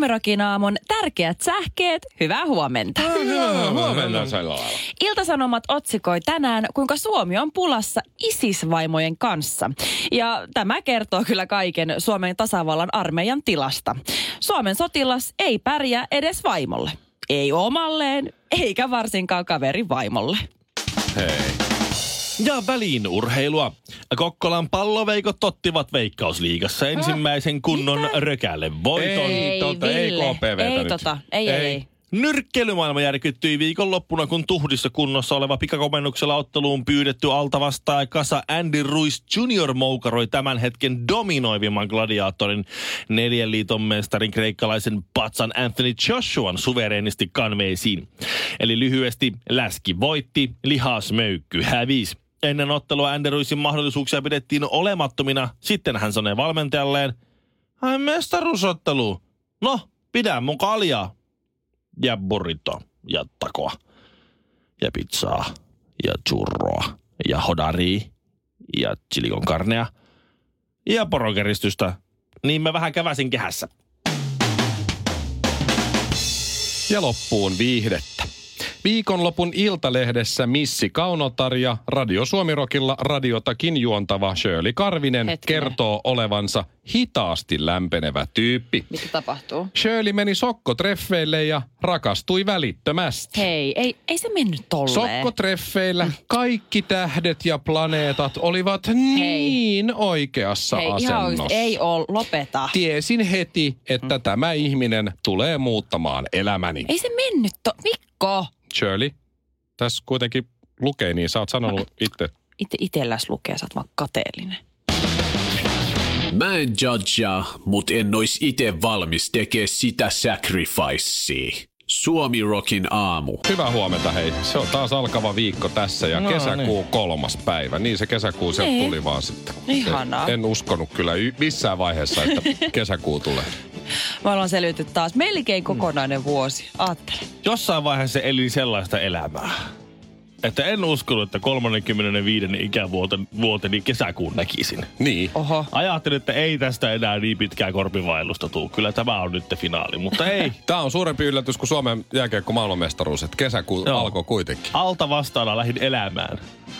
Suomirokin aamun tärkeät sähkeet, hyvää huomenta. Hyvää huomenta sellailla. Iltasanomat otsikoi tänään, kuinka Suomi on pulassa ISIS-vaimojen kanssa. Ja tämä kertoo kyllä kaiken Suomen tasavallan armeijan tilasta. Suomen sotilas ei pärjää edes vaimolle. Ei omalleen, eikä varsinkaan kaverin vaimolle. Hei. Ja väliin urheilua. Kokkolan palloveikot tottivat Veikkausliigassa ensimmäisen kunnon rökälle voiton. Ei, Tota, ei KPVtä Ei nyt. tota, ei, ei, ei. Nyrkkeilymaailma järkyttyi viikonloppuna, kun tuhdissa kunnossa oleva pikakomennuksella otteluun pyydetty altavastaaja kasa Andy Ruiz Jr. moukaroi tämän hetken dominoivimman gladiaattorin neljän liiton mestarin kreikkalaisen patsan Anthony Joshuan suvereenisti kanveisiin. Eli lyhyesti läski voitti, lihasmöykky hävisi. Ennen ottelua Andy Ruizin mahdollisuuksia pidettiin olemattomina. Sitten hän sanoi valmentajalleen, ai mestaruusottelu. No, pidä mun kaljaa ja burrito ja takoa ja pizzaa ja churroa ja hodari ja chilikon karnea ja porokeristystä. Niin mä vähän käväsin kehässä. Ja loppuun viihdettä. Viikonlopun iltalehdessä Missi Kaunotar ja Radio Suomirokilla radiotakin juontava Shirley Karvinen Hetkinen. kertoo olevansa hitaasti lämpenevä tyyppi. Mitä tapahtuu? Shirley meni sokkotreffeille ja rakastui välittömästi. Hei, ei, ei se mennyt tolleen. Sokkotreffeillä kaikki tähdet ja planeetat olivat niin oikeassa Hei, ihan asennossa. oikeasti, ei oo, lopeta. Tiesin heti, että tämä ihminen tulee muuttamaan elämäni. Ei se mennyt to... Mikko! Shirley, tässä kuitenkin lukee, niin sä oot sanonut itse. Itse itelläs lukee, sä oot vaan kateellinen. Mä en judgea, mut en ois ite valmis tekee sitä sacrificea. Suomi Rockin aamu. Hyvää huomenta hei. Se on taas alkava viikko tässä ja No kesäkuu kolmas päivä. Niin se kesäkuu sieltä Niin. tuli vaan sitten. Ihanaa. En, en uskonut kyllä y- missään vaiheessa, että kesäkuu tulee. Me ollaan selvitty taas melkein kokonainen vuosi. Aattele. Jossain vaiheessa elin sellaista elämää, että en uskonut, että 35. ikävuoteni vuoteni kesäkuun näkisin. Niin. Oho. Ajattelin, että ei tästä enää niin pitkää korpivailusta tuu. Kyllä tämä on nyt finaali, mutta ei. Tämä on suurempi yllätys kuin Suomen jääkiekko maailmanmestaruus, että kesäkuu Joo. alkoi kuitenkin. Alta vastaana lähdin elämään.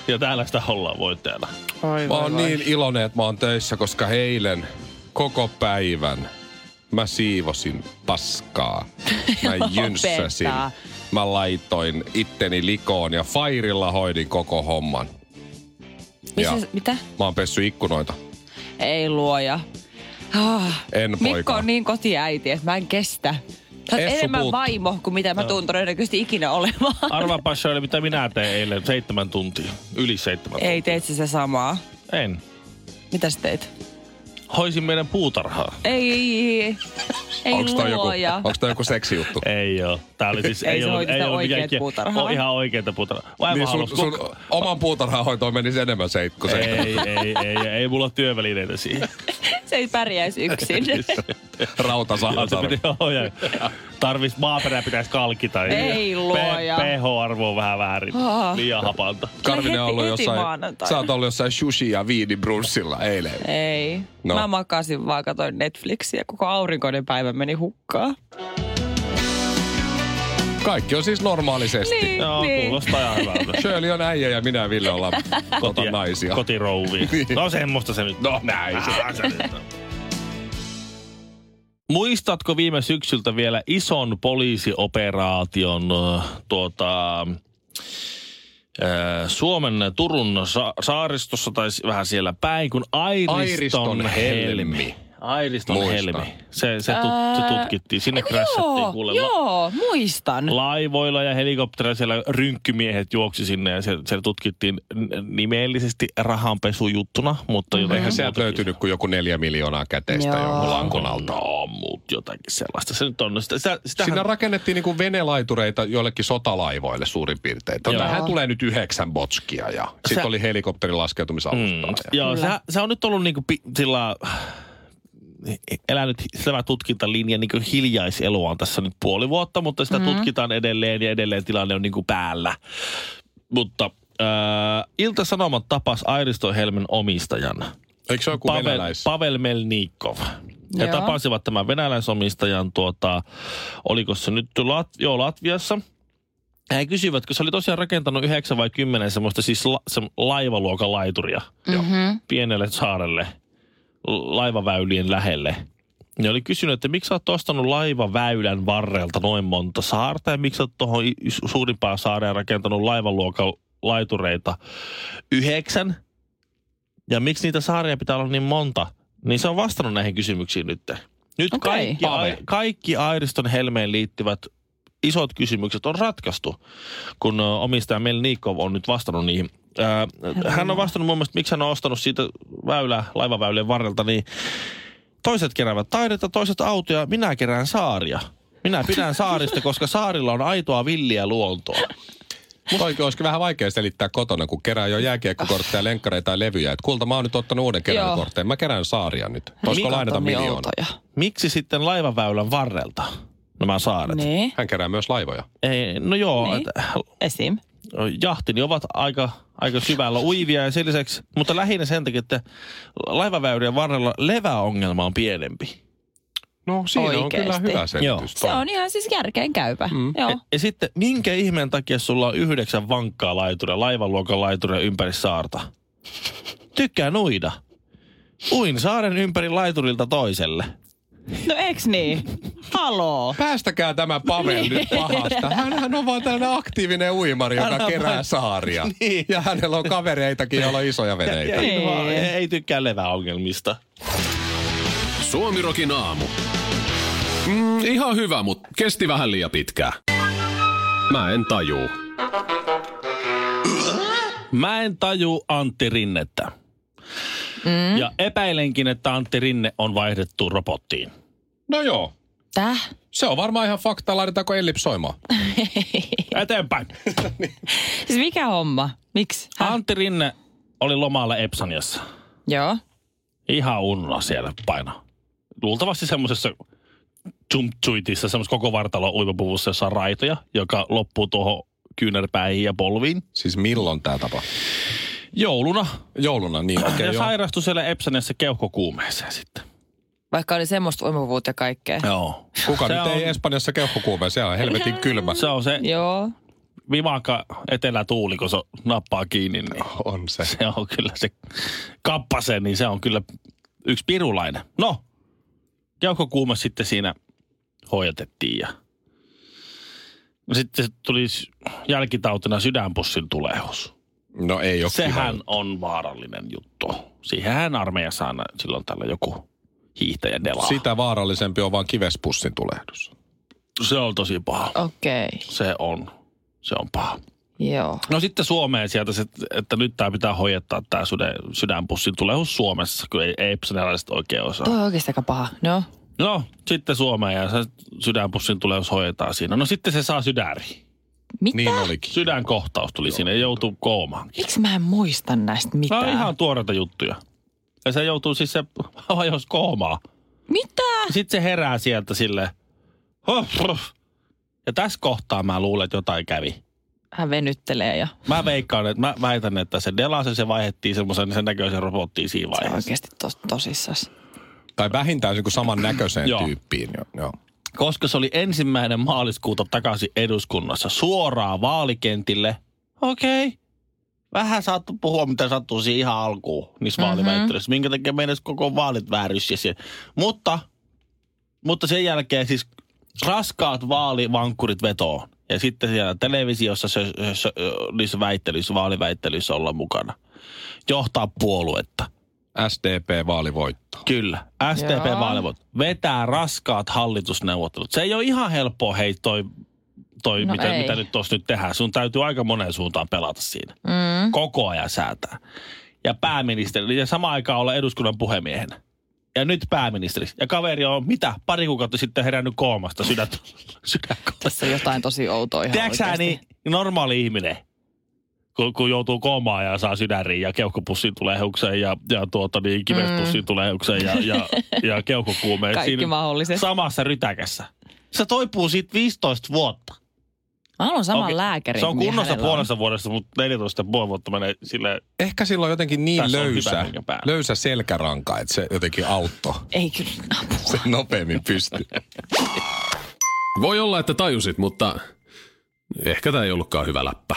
Ja täällä sitä ollaan voittajana. Oi, Mä oon niin iloinen, että mä oon töissä, koska eilen koko päivän mä siivosin paskaa. Mä jynssäsin. Mä laitoin itteni likoon ja Fairilla hoidin koko homman. Missä, Ja mitä? mä oon pessy ikkunoita. Ei luoja. Ah, En Mikko poika. on niin kotiäiti, että mä en kestä. Sä oot Essu enemmän puuttuu. vaimo kuin mitä mä tuun todennäköisesti ikinä olemaan. Arvaapa Shirley, mitä minä tein eilen seitsemän tuntia. Yli seitsemän tuntia. Ei, teit sä se samaa. En. Mitä sä teit? Hoisin meidän puutarhaa. Ei, ei Onks toi joku, luoja. onks toi joku seksijuttu? Ei oo. Tää oli siis... Ei se ollut, ollut oikeet mikään- puutarhaa. On ihan oikeita puutarhaa. Vaimo Niin halusi sun, kuk- sun oman puutarhan hoitoon menisi enemmän seitku se. Ei, ei, ei, ei, mulla ole työvälineitä siihen. Se ei pärjäisi yksin. Rauta Se saa piti- joo, ja Tarvis, maaperä pitäisi kalkita. Ei luoja. pH-arvo on vähän väärin. Ah. Liian hapanta. Karvinen on ollut jossain, sä oot ollut jossain sushi ja viinibrunssilla eilen. Ei. No. Mä makasin vaan, katoin Netflixiä. Koko aurinkoinen päivä meni hukkaan. Kaikki on siis normaalisesti. Niin, Joo, niin. kuulostaa ihan hyvältä. Shirley on äijä ja minä Ville ollaan koti, naisia. Kotirouvia. Niin. No semmoista se nyt. No näin se. Vähän se nyt on. Muistatko viime syksyltä vielä ison poliisioperaation tuota, Suomen Turun sa- saaristossa tai vähän siellä päin, kun Airiston, Airiston helmi. helmi. Airiston Muistan. helmi. Se, se, tut, se Ää, tutkittiin. Sinne Eiku crashattiin joo, kuulemma. joo, muistan. Laivoilla ja helikopterilla siellä rynkkymiehet juoksi sinne ja se, se tutkittiin nimellisesti rahanpesujuttuna, mutta Mhm. jotenkin Eihän sieltä löytynyt kuin joku neljä miljoonaa käteistä Joo. jonkun lankun alta. No, mut jotakin sellaista. Se nyt on. Sitä, sitä, sitähän, Siinä rakennettiin niinku venelaitureita joillekin sotalaivoille suurin piirtein. Joo. Tähän tulee nyt yhdeksän botskia ja sitten Se- oli helikopterin laskeutumisalustaa. Mm, ja- joo, se, se on nyt ollut niinku pi, sillä elänyt tämä tutkintalinja niin kuin hiljaiseloa on tässä nyt puoli vuotta, mutta sitä mm-hmm. tutkitaan edelleen ja edelleen tilanne on niin kuin päällä. Mutta äh, Ilta-Sanomat tapas Airiston Helmen omistajan. Eikö se joku Pavel, venäläis? Pavel Melnikov. He Joo. tapasivat tämän venäläisomistajan, tuota, oliko se nyt Lat, joo, Latviassa. He kysyivät, kun se oli tosiaan rakentanut yhdeksän vai kymmenen semmoista siis la, se laivaluokan laituria Mm-hmm. pienelle saarelle laivaväylien lähelle. Ne oli kysynyt, että miksi sä oot ostanut laivaväylän varrelta noin monta saarta ja miksi sä oot tuohon suurimpaan saareen rakentanut laivaluokan laitureita yhdeksän ja miksi niitä saaria pitää olla niin monta, niin se on vastannut näihin kysymyksiin nyt. Nyt Okei. kaikki, ai, kaikki Airiston helmeen liittyvät isot kysymykset on ratkaistu, kun omistaja Melnikov on nyt vastannut niihin. Hän on vastannut mun mielestä, miksi hän on ostanut siitä väylää, laivaväylien varrelta, niin toiset keräävät taidetta, toiset autoja, minä kerään saaria. Minä pidän saarista, koska saarilla on aitoa villiä luontoa. Mutta oikein olisikin vähän vaikea selittää kotona, kun kerää jo jääkiekkokortteja, lenkkareita ja levyjä. Et kulta, mä oon nyt ottanut uuden keräilykortteen. Mä kerään saaria nyt. Voisiko Niin, lainata miljoona? Miksi sitten laivaväylän varrelta nämä saaret? Niin, Hän kerää myös laivoja. Ei, no joo, Niin. että esim. Jahtini ovat aika, aika syvällä uivia ja sen lisäksi, mutta lähinnä sen takia, että laivaväylien varrella leväongelma on pienempi. No siinä on Oikeesti. kyllä hyvä selitys. Se on ihan siis järkeen käypä. Mm. Joo. Ja, ja sitten minkä ihmeen takia sulla on yhdeksän vankkaa laituria, laivaluokan laituria ympäri saarta? Tykkään uida. Uin saaren ympäri laiturilta toiselle. No eks niin? Haloo. Päästäkää tämä Pavel nyt pahasta. Hänhän on vaan tällainen aktiivinen uimari, joka Älä kerää vaan- saaria. Niin. Ja hänellä on kavereitakin, joilla on isoja veneitä. Ei, Ei. vaan- ei tykkää leväongelmista. Suomirokin aamu. Mm, ihan hyvä, mutta kesti vähän liian pitkään. Mä en tajuu. Mä en taju Antti Rinnettä. Mm. Ja epäilenkin, että Antti Rinne on vaihdettu robottiin. No joo. Täh? Se on varmaan ihan fakta. Laitetaanko ellipsoimaan? Eteenpäin. Siis mikä homma? Miksi? Häh? Antti Rinne oli lomalla Epsaniassa. Joo. Ihan unna siellä paino. Luultavasti semmoisessa jumpsuitissa, semmoisessa koko vartalo uimapuvussa, jossa on raitoja, joka loppuu tuohon kyynärpäihin ja polviin. Siis milloin tämä tapa? Jouluna. Jouluna, niin okei Okay, ja joo. sairastui siellä Epsaniassa keuhkokuumeeseen sitten. Vaikka oli semmoista uimavuutta ja kaikkea. Joo. Kuka se nyt on, ei Espanjassa keuhkokuumeen? Siellä on helvetin kylmä. Se on se Joo. vimaka etelätuuli, kun se nappaa kiinni, niin On se. se on kyllä se kappase, niin se on kyllä yksi pirulainen. No, keuhkokuume sitten siinä hoidetettiin ja no sitten se tuli jälkitautina sydänpussin tulehus. No ei ole Sehän kiva. on vaarallinen juttu. Siihenhän armeijassa aina silloin tällä joku hiihtäjä delaa. Sitä vaarallisempi on vaan kivespussin tulehdus. Se on tosi paha. Okei. Okay. Se on. Se on paha. Joo. No sitten Suomeen sieltä, se, että nyt tämä pitää hoidattaa tämä sydän, sydänpussin tulehus Suomessa, kun ei, ei epsonelaiset oikein osaa. Tuo on oikeasti aika paha. No. No, sitten Suomeen ja se sydänpussin tulehus hoidetaan siinä. No sitten se saa sydäri. Mitä? Niin olikin. Sydänkohtaus tuli siinä ja joutuu koomaan. Miksi mä en muista näistä Nämä mitään? on ihan tuoreita juttuja. Ja se joutuu siis se hajos koomaan. Mitä? Sitten se herää sieltä sille. Huh, huh. Ja tässä kohtaa mä luulen, että jotain kävi. Hän venyttelee ja Mä veikkaan, että mä väitän, että se delasi se vaihdettiin semmoisen sen näköisen robottiin siinä se on vaiheessa. oikeasti tos, tosissas. Tai vähintään niin saman näköiseen tyyppiin. Joo. Joo. Koska se oli ensimmäinen maaliskuuta takaisin eduskunnassa suoraan vaalikentille. Okei. Okay. Vähän saattu puhua, mitä sattuu siihen ihan alkuun niissä mm-hmm. vaaliväittelyissä. Minkä takia meidän koko vaalit väärys. Mutta, mutta sen jälkeen siis raskaat vaalivankkurit vetoon. Ja sitten siellä televisiossa se, se, se, niissä väittelyissä, vaaliväittelyissä olla mukana. Johtaa puoluetta. SDP-vaalivoitto. Kyllä. STP-vaalivot vetää raskaat hallitusneuvottelut. Se ei ole ihan helppoa, hei, toi, toi No mitä, ei. mitä nyt tuossa nyt tehdään. Sun täytyy aika moneen suuntaan pelata siinä. Mm. Koko ajan säätää. Ja pääministeri, ja samaan aikaan olla eduskunnan puhemiehenä. Ja nyt pääministeri. Ja kaveri on mitä? Pari kuukautta sitten herännyt koomasta sydän, sydänkohdassa. Tässä on jotain tosi outoa ihan Tiedätkö sä, niin normaali ihminen, kun, kun joutuu koomaan ja saa sydänriin ja keuhkopussiin tulee heukseen ja, ja tuota, niin kivespussiin mm. tulee heukseen ja, ja, ja keuhkokuumeen. Kaikki mahdolliset. Samassa rytäkässä. Se toipuu siitä 15 vuotta. Mä haluan saman Okei, lääkärin. Se on kunnossa puolessa vuodessa, mutta 14 puoli vuotta menee silleen, Ehkä sillä on jotenkin niin löysä, löysä selkäranka, että se jotenkin auttoi. Ei kyllä. Se nopeammin pystyy. Voi olla, että tajusit, mutta ehkä tämä ei ollutkaan hyvä läppä.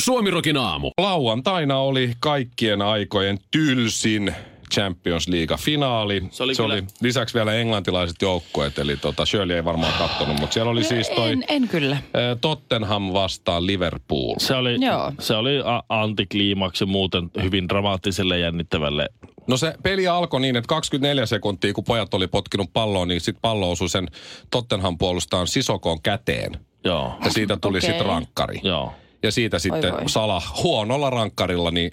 Suomirokin aamu. Lauantaina oli kaikkien aikojen tylsin Champions League-finaali. Se oli se kyllä- oli lisäksi vielä englantilaiset joukkueet, eli tota Shirley ei varmaan katsonut, mutta siellä oli siis toi En, en kyllä. Tottenham vastaan Liverpool. se oli, Joo. se oli antikliimaksi muuten hyvin dramaattiselle ja jännittävälle. No se peli alkoi niin, että 24 sekuntia, kun pojat oli potkinut palloa, niin sitten pallo osui sen Tottenham puolustaan Sisokoon käteen. Joo, Ja siitä tuli Okei. sitten rankkari. joo. Ja siitä sitten voi. Sala huonolla rankkarilla niin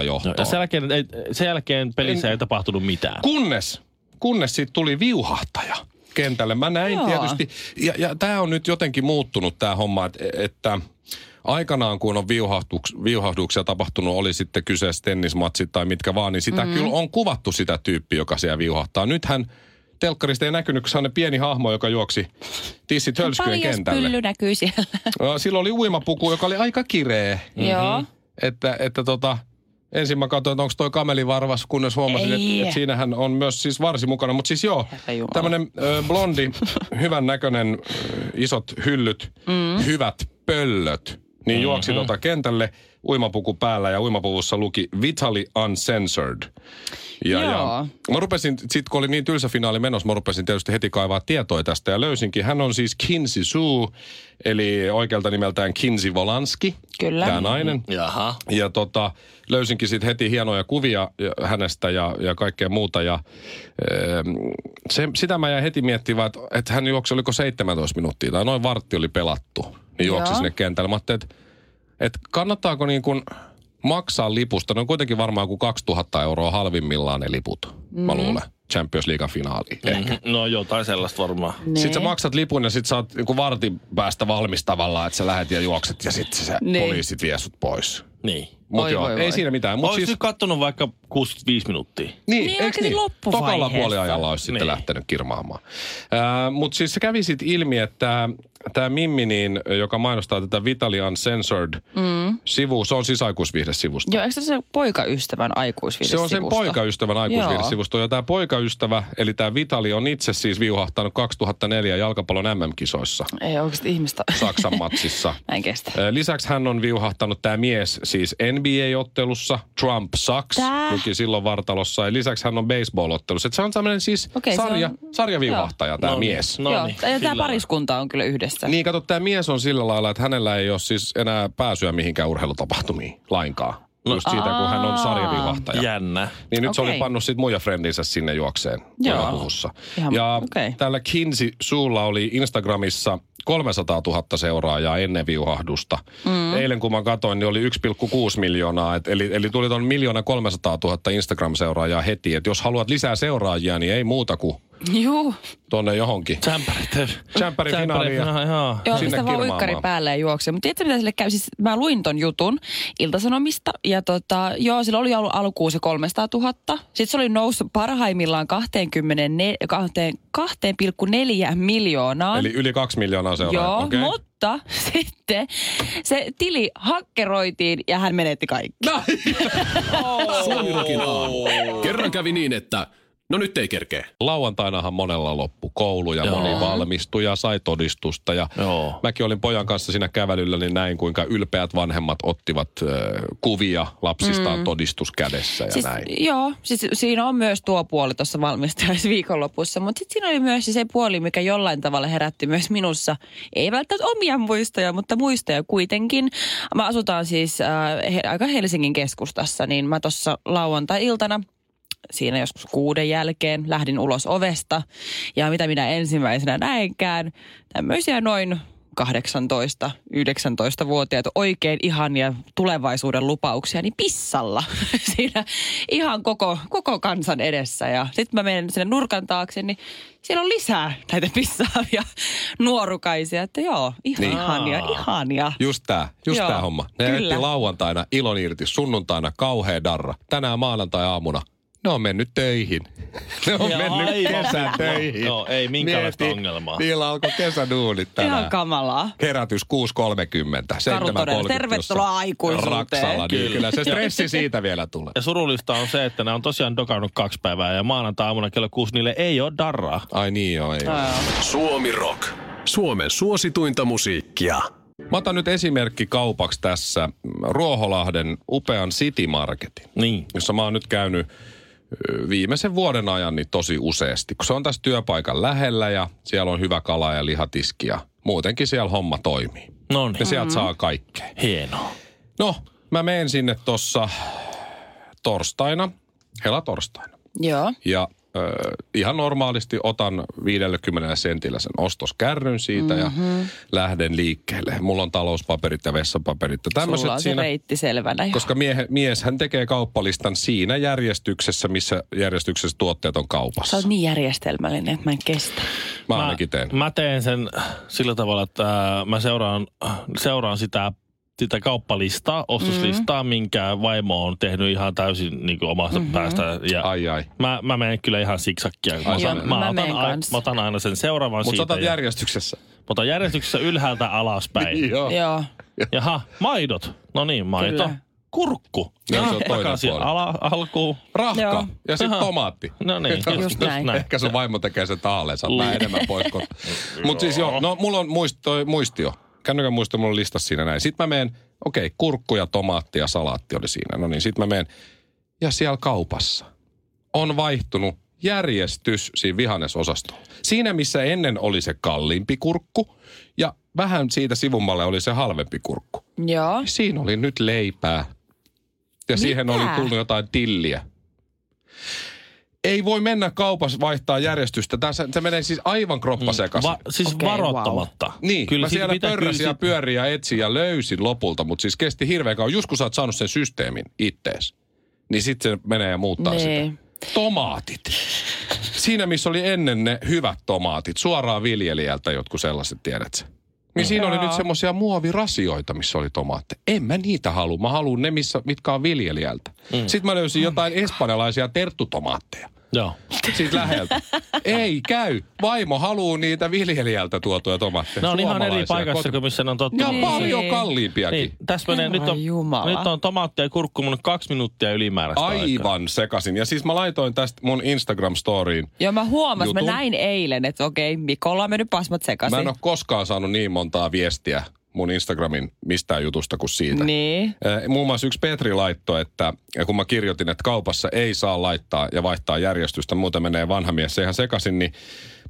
1-0 johtoon. Ja sen jälkeen, ei, sen jälkeen pelissä ei tapahtunut mitään. Kunnes, kunnes siitä tuli viuhahtaja kentälle. Mä näin Joo. tietysti, ja, ja tämä on nyt jotenkin muuttunut tämä homma, että, että aikanaan kun on viuhahduks, viuhahduksia tapahtunut, oli sitten kyseessä tennismatsit tai mitkä vaan, niin sitä mm. kyllä on kuvattu sitä tyyppiä, joka siellä viuhahtaa. Nythän telkkarista ei näkynyt, kun sellainen pieni hahmo, joka juoksi tissit hölskyjen kentälle. pylly näkyy siellä. No, Silloin oli uimapuku, joka oli aika kireä. Joo. Että, että tota, ensin mä katsoin, että onko toi kamelivarvas, kunnes huomasin, että, että siinähän on myös siis varsi mukana. Mutta siis joo, tämmöinen blondi, hyvän näköinen, isot hyllyt, mm. hyvät pöllöt, niin juoksi Mm-hmm. tota kentälle uimapuku päällä ja uimapuvussa luki Vitali Uncensored. Ja, ja Joo. mä rupesin, sit kun oli niin tylsä finaali menossa, mä rupesin tietysti heti kaivaa tietoa tästä ja löysinkin. Hän on siis Kinsey Sue, eli oikealta nimeltään Kinsey Volanski. Kyllä. Tämä nainen. Jaha. Ja tota, löysinkin sitten heti hienoja kuvia ja- hänestä ja, ja kaikkea muuta. Ja, ähm, se, sitä mä jäin heti miettimään, että, että hän juoksi, oliko 17 minuuttia tai noin vartti oli pelattu. Niin juoksi Joo. sinne kentälle. Mä ajattelin, että, että kannattaako niin kuin maksaa lipusta. Ne on kuitenkin varmaan kuin 2000 euroa halvimmillaan ne liput, mm. mä luulen. Champions League finaaliin. Ehkä. No jotain sellaista varmaan. Nee. Sitten sä maksat lipun ja sit sä oot niinku vartin päästä valmis tavallaan, että sä lähet ja juokset ja sitten se Niin. poliisit vie sut pois. Niin. Mut Oi, joo, voi, ei voi. siinä mitään. Mut Olisi siis, nyt kattonut vaikka 65 minuuttia. niin, Niin, oikeasti niin? loppuvaiheessa. Tokalla puoliajalla olisi sitten Niin. lähtenyt kirmaamaan. Äh, Mutta siis se kävi sitten ilmi, että tämä Mimmi, niin, joka mainostaa tätä Vitali Uncensored mm. sivu, se on siis aikuisviihdesivusto. Joo, eikö se se poikaystävän aikuisviidesivusto? Se on sen poikaystävän aikuisviihdesivusto. Ja tämä poikaystävä, eli tämä Vitali, on itse siis viuhahtanut 2004 jalkapallon MM-kisoissa Ei oikeasti ihmistä. Saksan matsissa. Mä en kestä. Ö, Lisäksi hän on viuhahtanut tämä mies siis NBA-ottelussa, Trump Sucks, Tää? Luki silloin vartalossa. Ja lisäksi hän on baseball-ottelussa. Se on tämmöinen siis se sarja, on- sarjaviuhahtaja tämä No niin. mies. No Joo, niin, ja tämä pariskunta on kyllä yhdessä. Niin, kato, tämä mies on sillä lailla, että hänellä ei ole siis enää pääsyä mihinkään urheilutapahtumiin lainkaan. No, Just siitä, kun hän on Aa. sarjaviuhahtaja. Jännä. Niin nyt se oli pannut sit muija frendinsä sinne juokseen Joo. Ihan- Ja okei. tällä Kinsey Suulla oli Instagramissa 300 000 seuraajaa ennen viuhahdusta. Mm. Eilen kun mä katsoin, niin oli 1,6 miljoonaa. Et eli, eli tuli tuon miljoona 300 000 Instagram-seuraajaa heti. Et jos haluat lisää seuraajia, niin ei muuta kuin Juu. tonne johonkin. Tsemppärit. Tsemppärin finaaliin Joo. Joo, Sinne sitä vaan uikkari päälle ja juoksee. Mutta tiedätkö mitä sille käy? Siis mä luin ton jutun Iltasanomista ja tota, joo, sillä oli ollut alkuun se 300 000. Sitten se oli noussut parhaimmillaan 24, 2,4 miljoonaa. Eli yli 2 miljoonaa seuraajaa. Joo, Okei. mutta sitten se tili hakkeroitiin ja hän menetti kaikki. Suomirokin aamu. Kerran kävi niin, että no nyt ei kerkeä. Lauantainahan monella loppu koulu ja Joo. moni valmistui ja sai todistusta. Ja Joo. mäkin olin pojan kanssa siinä kävelyllä, niin näin kuinka ylpeät vanhemmat ottivat äh, kuvia lapsistaan mm. todistus kädessä ja Siis, näin. joo, siis siinä on myös tuo puoli tuossa valmistajaisviikonlopussa, mutta sitten siinä oli myös se puoli, mikä jollain tavalla herätti myös minussa, ei välttämättä omia muistoja, mutta muistoja kuitenkin. Mä asutaan siis äh, he, aika Helsingin keskustassa, niin mä tuossa lauantai-iltana siinä joskus kuuden jälkeen. Lähdin ulos ovesta ja mitä minä ensimmäisenä näenkään, tämmöisiä noin 18, 19-vuotiaita oikein ihania tulevaisuuden lupauksia, niin pissalla siinä ihan koko, koko kansan edessä. Ja sitten mä menen sinne nurkan taakse, niin siellä on lisää näitä pissaavia nuorukaisia. Että joo, ihania, Aa. ihania. Just tää, just Joo, tää homma. Ne lauantaina ilon irti, sunnuntaina kauhea darra. Tänään maanantai-aamuna ne on mennyt töihin. Ne on Ja mennyt aivan kesätöihin. Joo, ei minkäänlaista Mieti, ongelmaa. Niillä alkoi kesäduunit tänään. Ihan kamalaa. Herätys 6.30, 7.30. todella. Tervetuloa aikuisuuteen. Raksalla, niin Kyllä. kyllä se stressi siitä vielä tulee. Ja surullista on se, että ne on tosiaan dokannut kaksi päivää ja maanantai-aamuna kello kuusi niille ei ole darraa. Ai niin joo, ei ole. Suomi Rock. Suomen suosituinta musiikkia. Mä otan nyt esimerkki kaupaksi tässä Ruoholahden upean City Marketin, Niin. jossa mä oon nyt käynyt viimeisen vuoden ajan niin tosi useasti. Kun se on tässä työpaikan lähellä ja siellä on hyvä kala ja lihatiski ja muutenkin siellä homma toimii. No Ja niin. sieltä saa kaikkea. Hienoa. No, mä menen sinne tossa torstaina, hela torstaina. Joo. Ja ö, ihan normaalisti otan 50 sentillä sen ostoskärryn siitä mm-hmm. ja lähden liikkeelle. Mulla on talouspaperit ja vessapaperit ja Sulla on se siinä. reitti selvänä. jo. Koska mie, mies hän tekee kauppalistan siinä järjestyksessä, missä järjestyksessä tuotteet on Sä kaupassa. oot niin järjestelmällinen, että mä en kestä. Mä ainakin teen. Mä teen sen sillä tavalla, että äh, mä seuraan, seuraan sitä, sitä kauppalistaa, ostoslistaa, mm-hmm. minkä vaimo on tehnyt ihan täysin niin kuin omasta mm-hmm. päästä. Ja Ai ai. Mä, mä menen kyllä ihan siksakkia. Mä, otan, joo, mä, mä otan, kans. mä otan aina sen seuraavan Mutta siitä. otat ja- järjestyksessä. Mä otan järjestyksessä ylhäältä alaspäin. Joo. Joo. Jaha, maidot. No niin, maito. Kyllä. Kurkku. Joo, se on toinen Takaisin puoli. ala, alkuun. Rahka Joo. ja sitten tomaatti. No niin, just, Just näin. näin. Ehkä sun vaimo tekee sen taaleensa vähän enemmän pois. Mutta siis joo, no mulla on muist, toi muistio. Kännykän muistio mulla on listassa siinä näin. Sitten mä menen, okei, kurkku ja tomaatti ja salaatti oli siinä. No niin, sitten mä menen. Ja siellä kaupassa on vaihtunut järjestys siinä vihannesosastolla. Siinä, missä ennen oli se kalliimpi kurkku ja vähän siitä sivummalle oli se halvempi kurkku. Joo. Siinä oli nyt leipää. Ja siihen Mitä? oli tullut jotain tilliä. Ei voi mennä kaupassa vaihtaa järjestystä. Tässä, se menee siis aivan kroppa sekaisin. Va, siis okay, varoittamatta. Niin, kyllä mä siellä pitää- pörräsin kyllä ja pyörin ja etsin ja löysin lopulta, mutta siis kesti hirveän kauan. Just kun sä oot saanut sen systeemin ittees, niin sitten se menee ja muuttaa Niin. sitä. Tomaatit. Siinä, missä oli ennen ne hyvät tomaatit, suoraan viljelijältä jotkut sellaiset, tiedät sä. Niin siinä oli nyt semmoisia muovirasioita, missä oli tomaatteja. En mä niitä halua. Mä haluan ne, missä, mitkä on viljelijältä. Mm. Sitten mä löysin jotain espanjalaisia terttutomaatteja Joo. siitä läheltä. Ei käy. Vaimo haluaa niitä viljelijältä tuotuja tomaatteja. Ne on ihan eri paikassa kotka- kuin missä ne on tottunut. Ja Niin. paljon kalliimpiakin. Niin, tässä menee, nyt on, Jumala. nyt on tomaattia ja kurkku mun kaksi minuuttia ylimääräistä aikaa. Aivan sekasin. Ja siis mä laitoin tästä mun Instagram-storiin. Joo, mä huomasin, mä näin eilen, että okei, Mikolla on mennyt pasmat sekaisin. Mä en ole koskaan saanut niin montaa viestiä mun Instagramin mistään jutusta kuin siitä. Niin. Muun muassa yksi Petri laittoi, että kun mä kirjoitin, että kaupassa ei saa laittaa ja vaihtaa järjestystä, muuten menee vanha mies ihan sekaisin, niin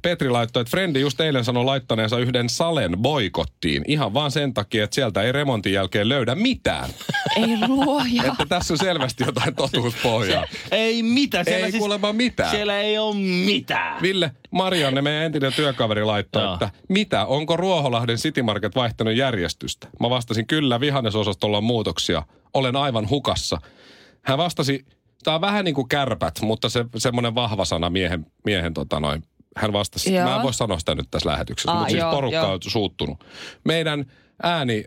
Petri laittoi, että Frendi just eilen sanoi laittaneensa yhden salen boikottiin ihan vaan sen takia, että sieltä ei remontin jälkeen löydä mitään. Ei luoja. että tässä on selvästi jotain totuuspohjaa. Ei mitään. Siellä Ei siis, kuulemma mitään. Siellä ei ole mitään. Ville Marianne, meidän entinen työkaveri, laittoi, Joo. että mitä, onko Ruoholahden City Market vaihtanut järjestystä? Mä vastasin, kyllä, vihannesosastolla on muutoksia. Olen aivan hukassa. Hän vastasi, tämä on vähän niin kuin kärpät, mutta se, semmoinen vahva sana miehen, miehen tota noin. Hän vastasi, Joo. mä en voi sanoa sitä nyt tässä lähetyksessä, Aa, mutta siis joo, porukka joo. on suuttunut. Meidän ääni,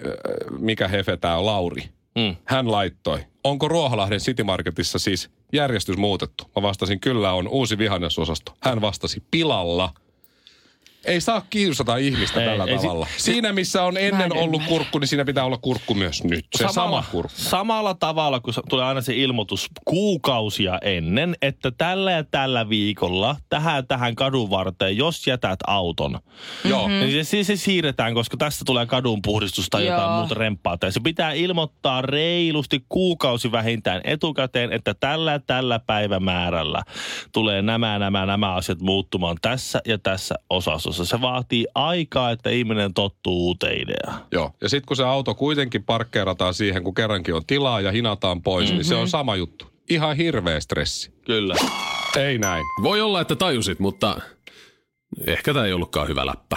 mikä hefe tää on, Lauri, Mm. hän laittoi, onko Ruoholahden City Marketissa siis järjestys muutettu? Mä vastasin, kyllä on uusi vihannesosasto. Hän vastasi, pilalla. Ei saa kiusata ihmistä Ei, tällä ei si- tavalla. Siinä, missä on ennen en ollut ymmärrä. kurkku, niin siinä pitää olla kurkku myös nyt. Se sama kurkku. Samalla tavalla, kun tulee aina se ilmoitus kuukausia ennen, että tällä ja tällä viikolla tähän tähän kadun varteen, jos jätät auton, Joo. Mm. niin se, se, se siirretään, koska tässä tulee kadun puhdistus tai jotain Joo. muuta remppaa. Tai se pitää ilmoittaa reilusti kuukausi vähintään etukäteen, että tällä ja tällä päivämäärällä tulee nämä, nämä, nämä asiat muuttumaan tässä ja tässä osastossa. Se vaatii aikaa, että ihminen tottuu uuteen ideaan. Joo. Ja sitten kun se auto kuitenkin parkkeerataan siihen, kun kerrankin on tilaa ja hinataan pois, mm-hmm. niin se on sama juttu. ihan hirveä stressi. Kyllä. Ei näin. Voi olla, että tajusit, mutta ehkä tämä ei ollutkaan hyvä läppä.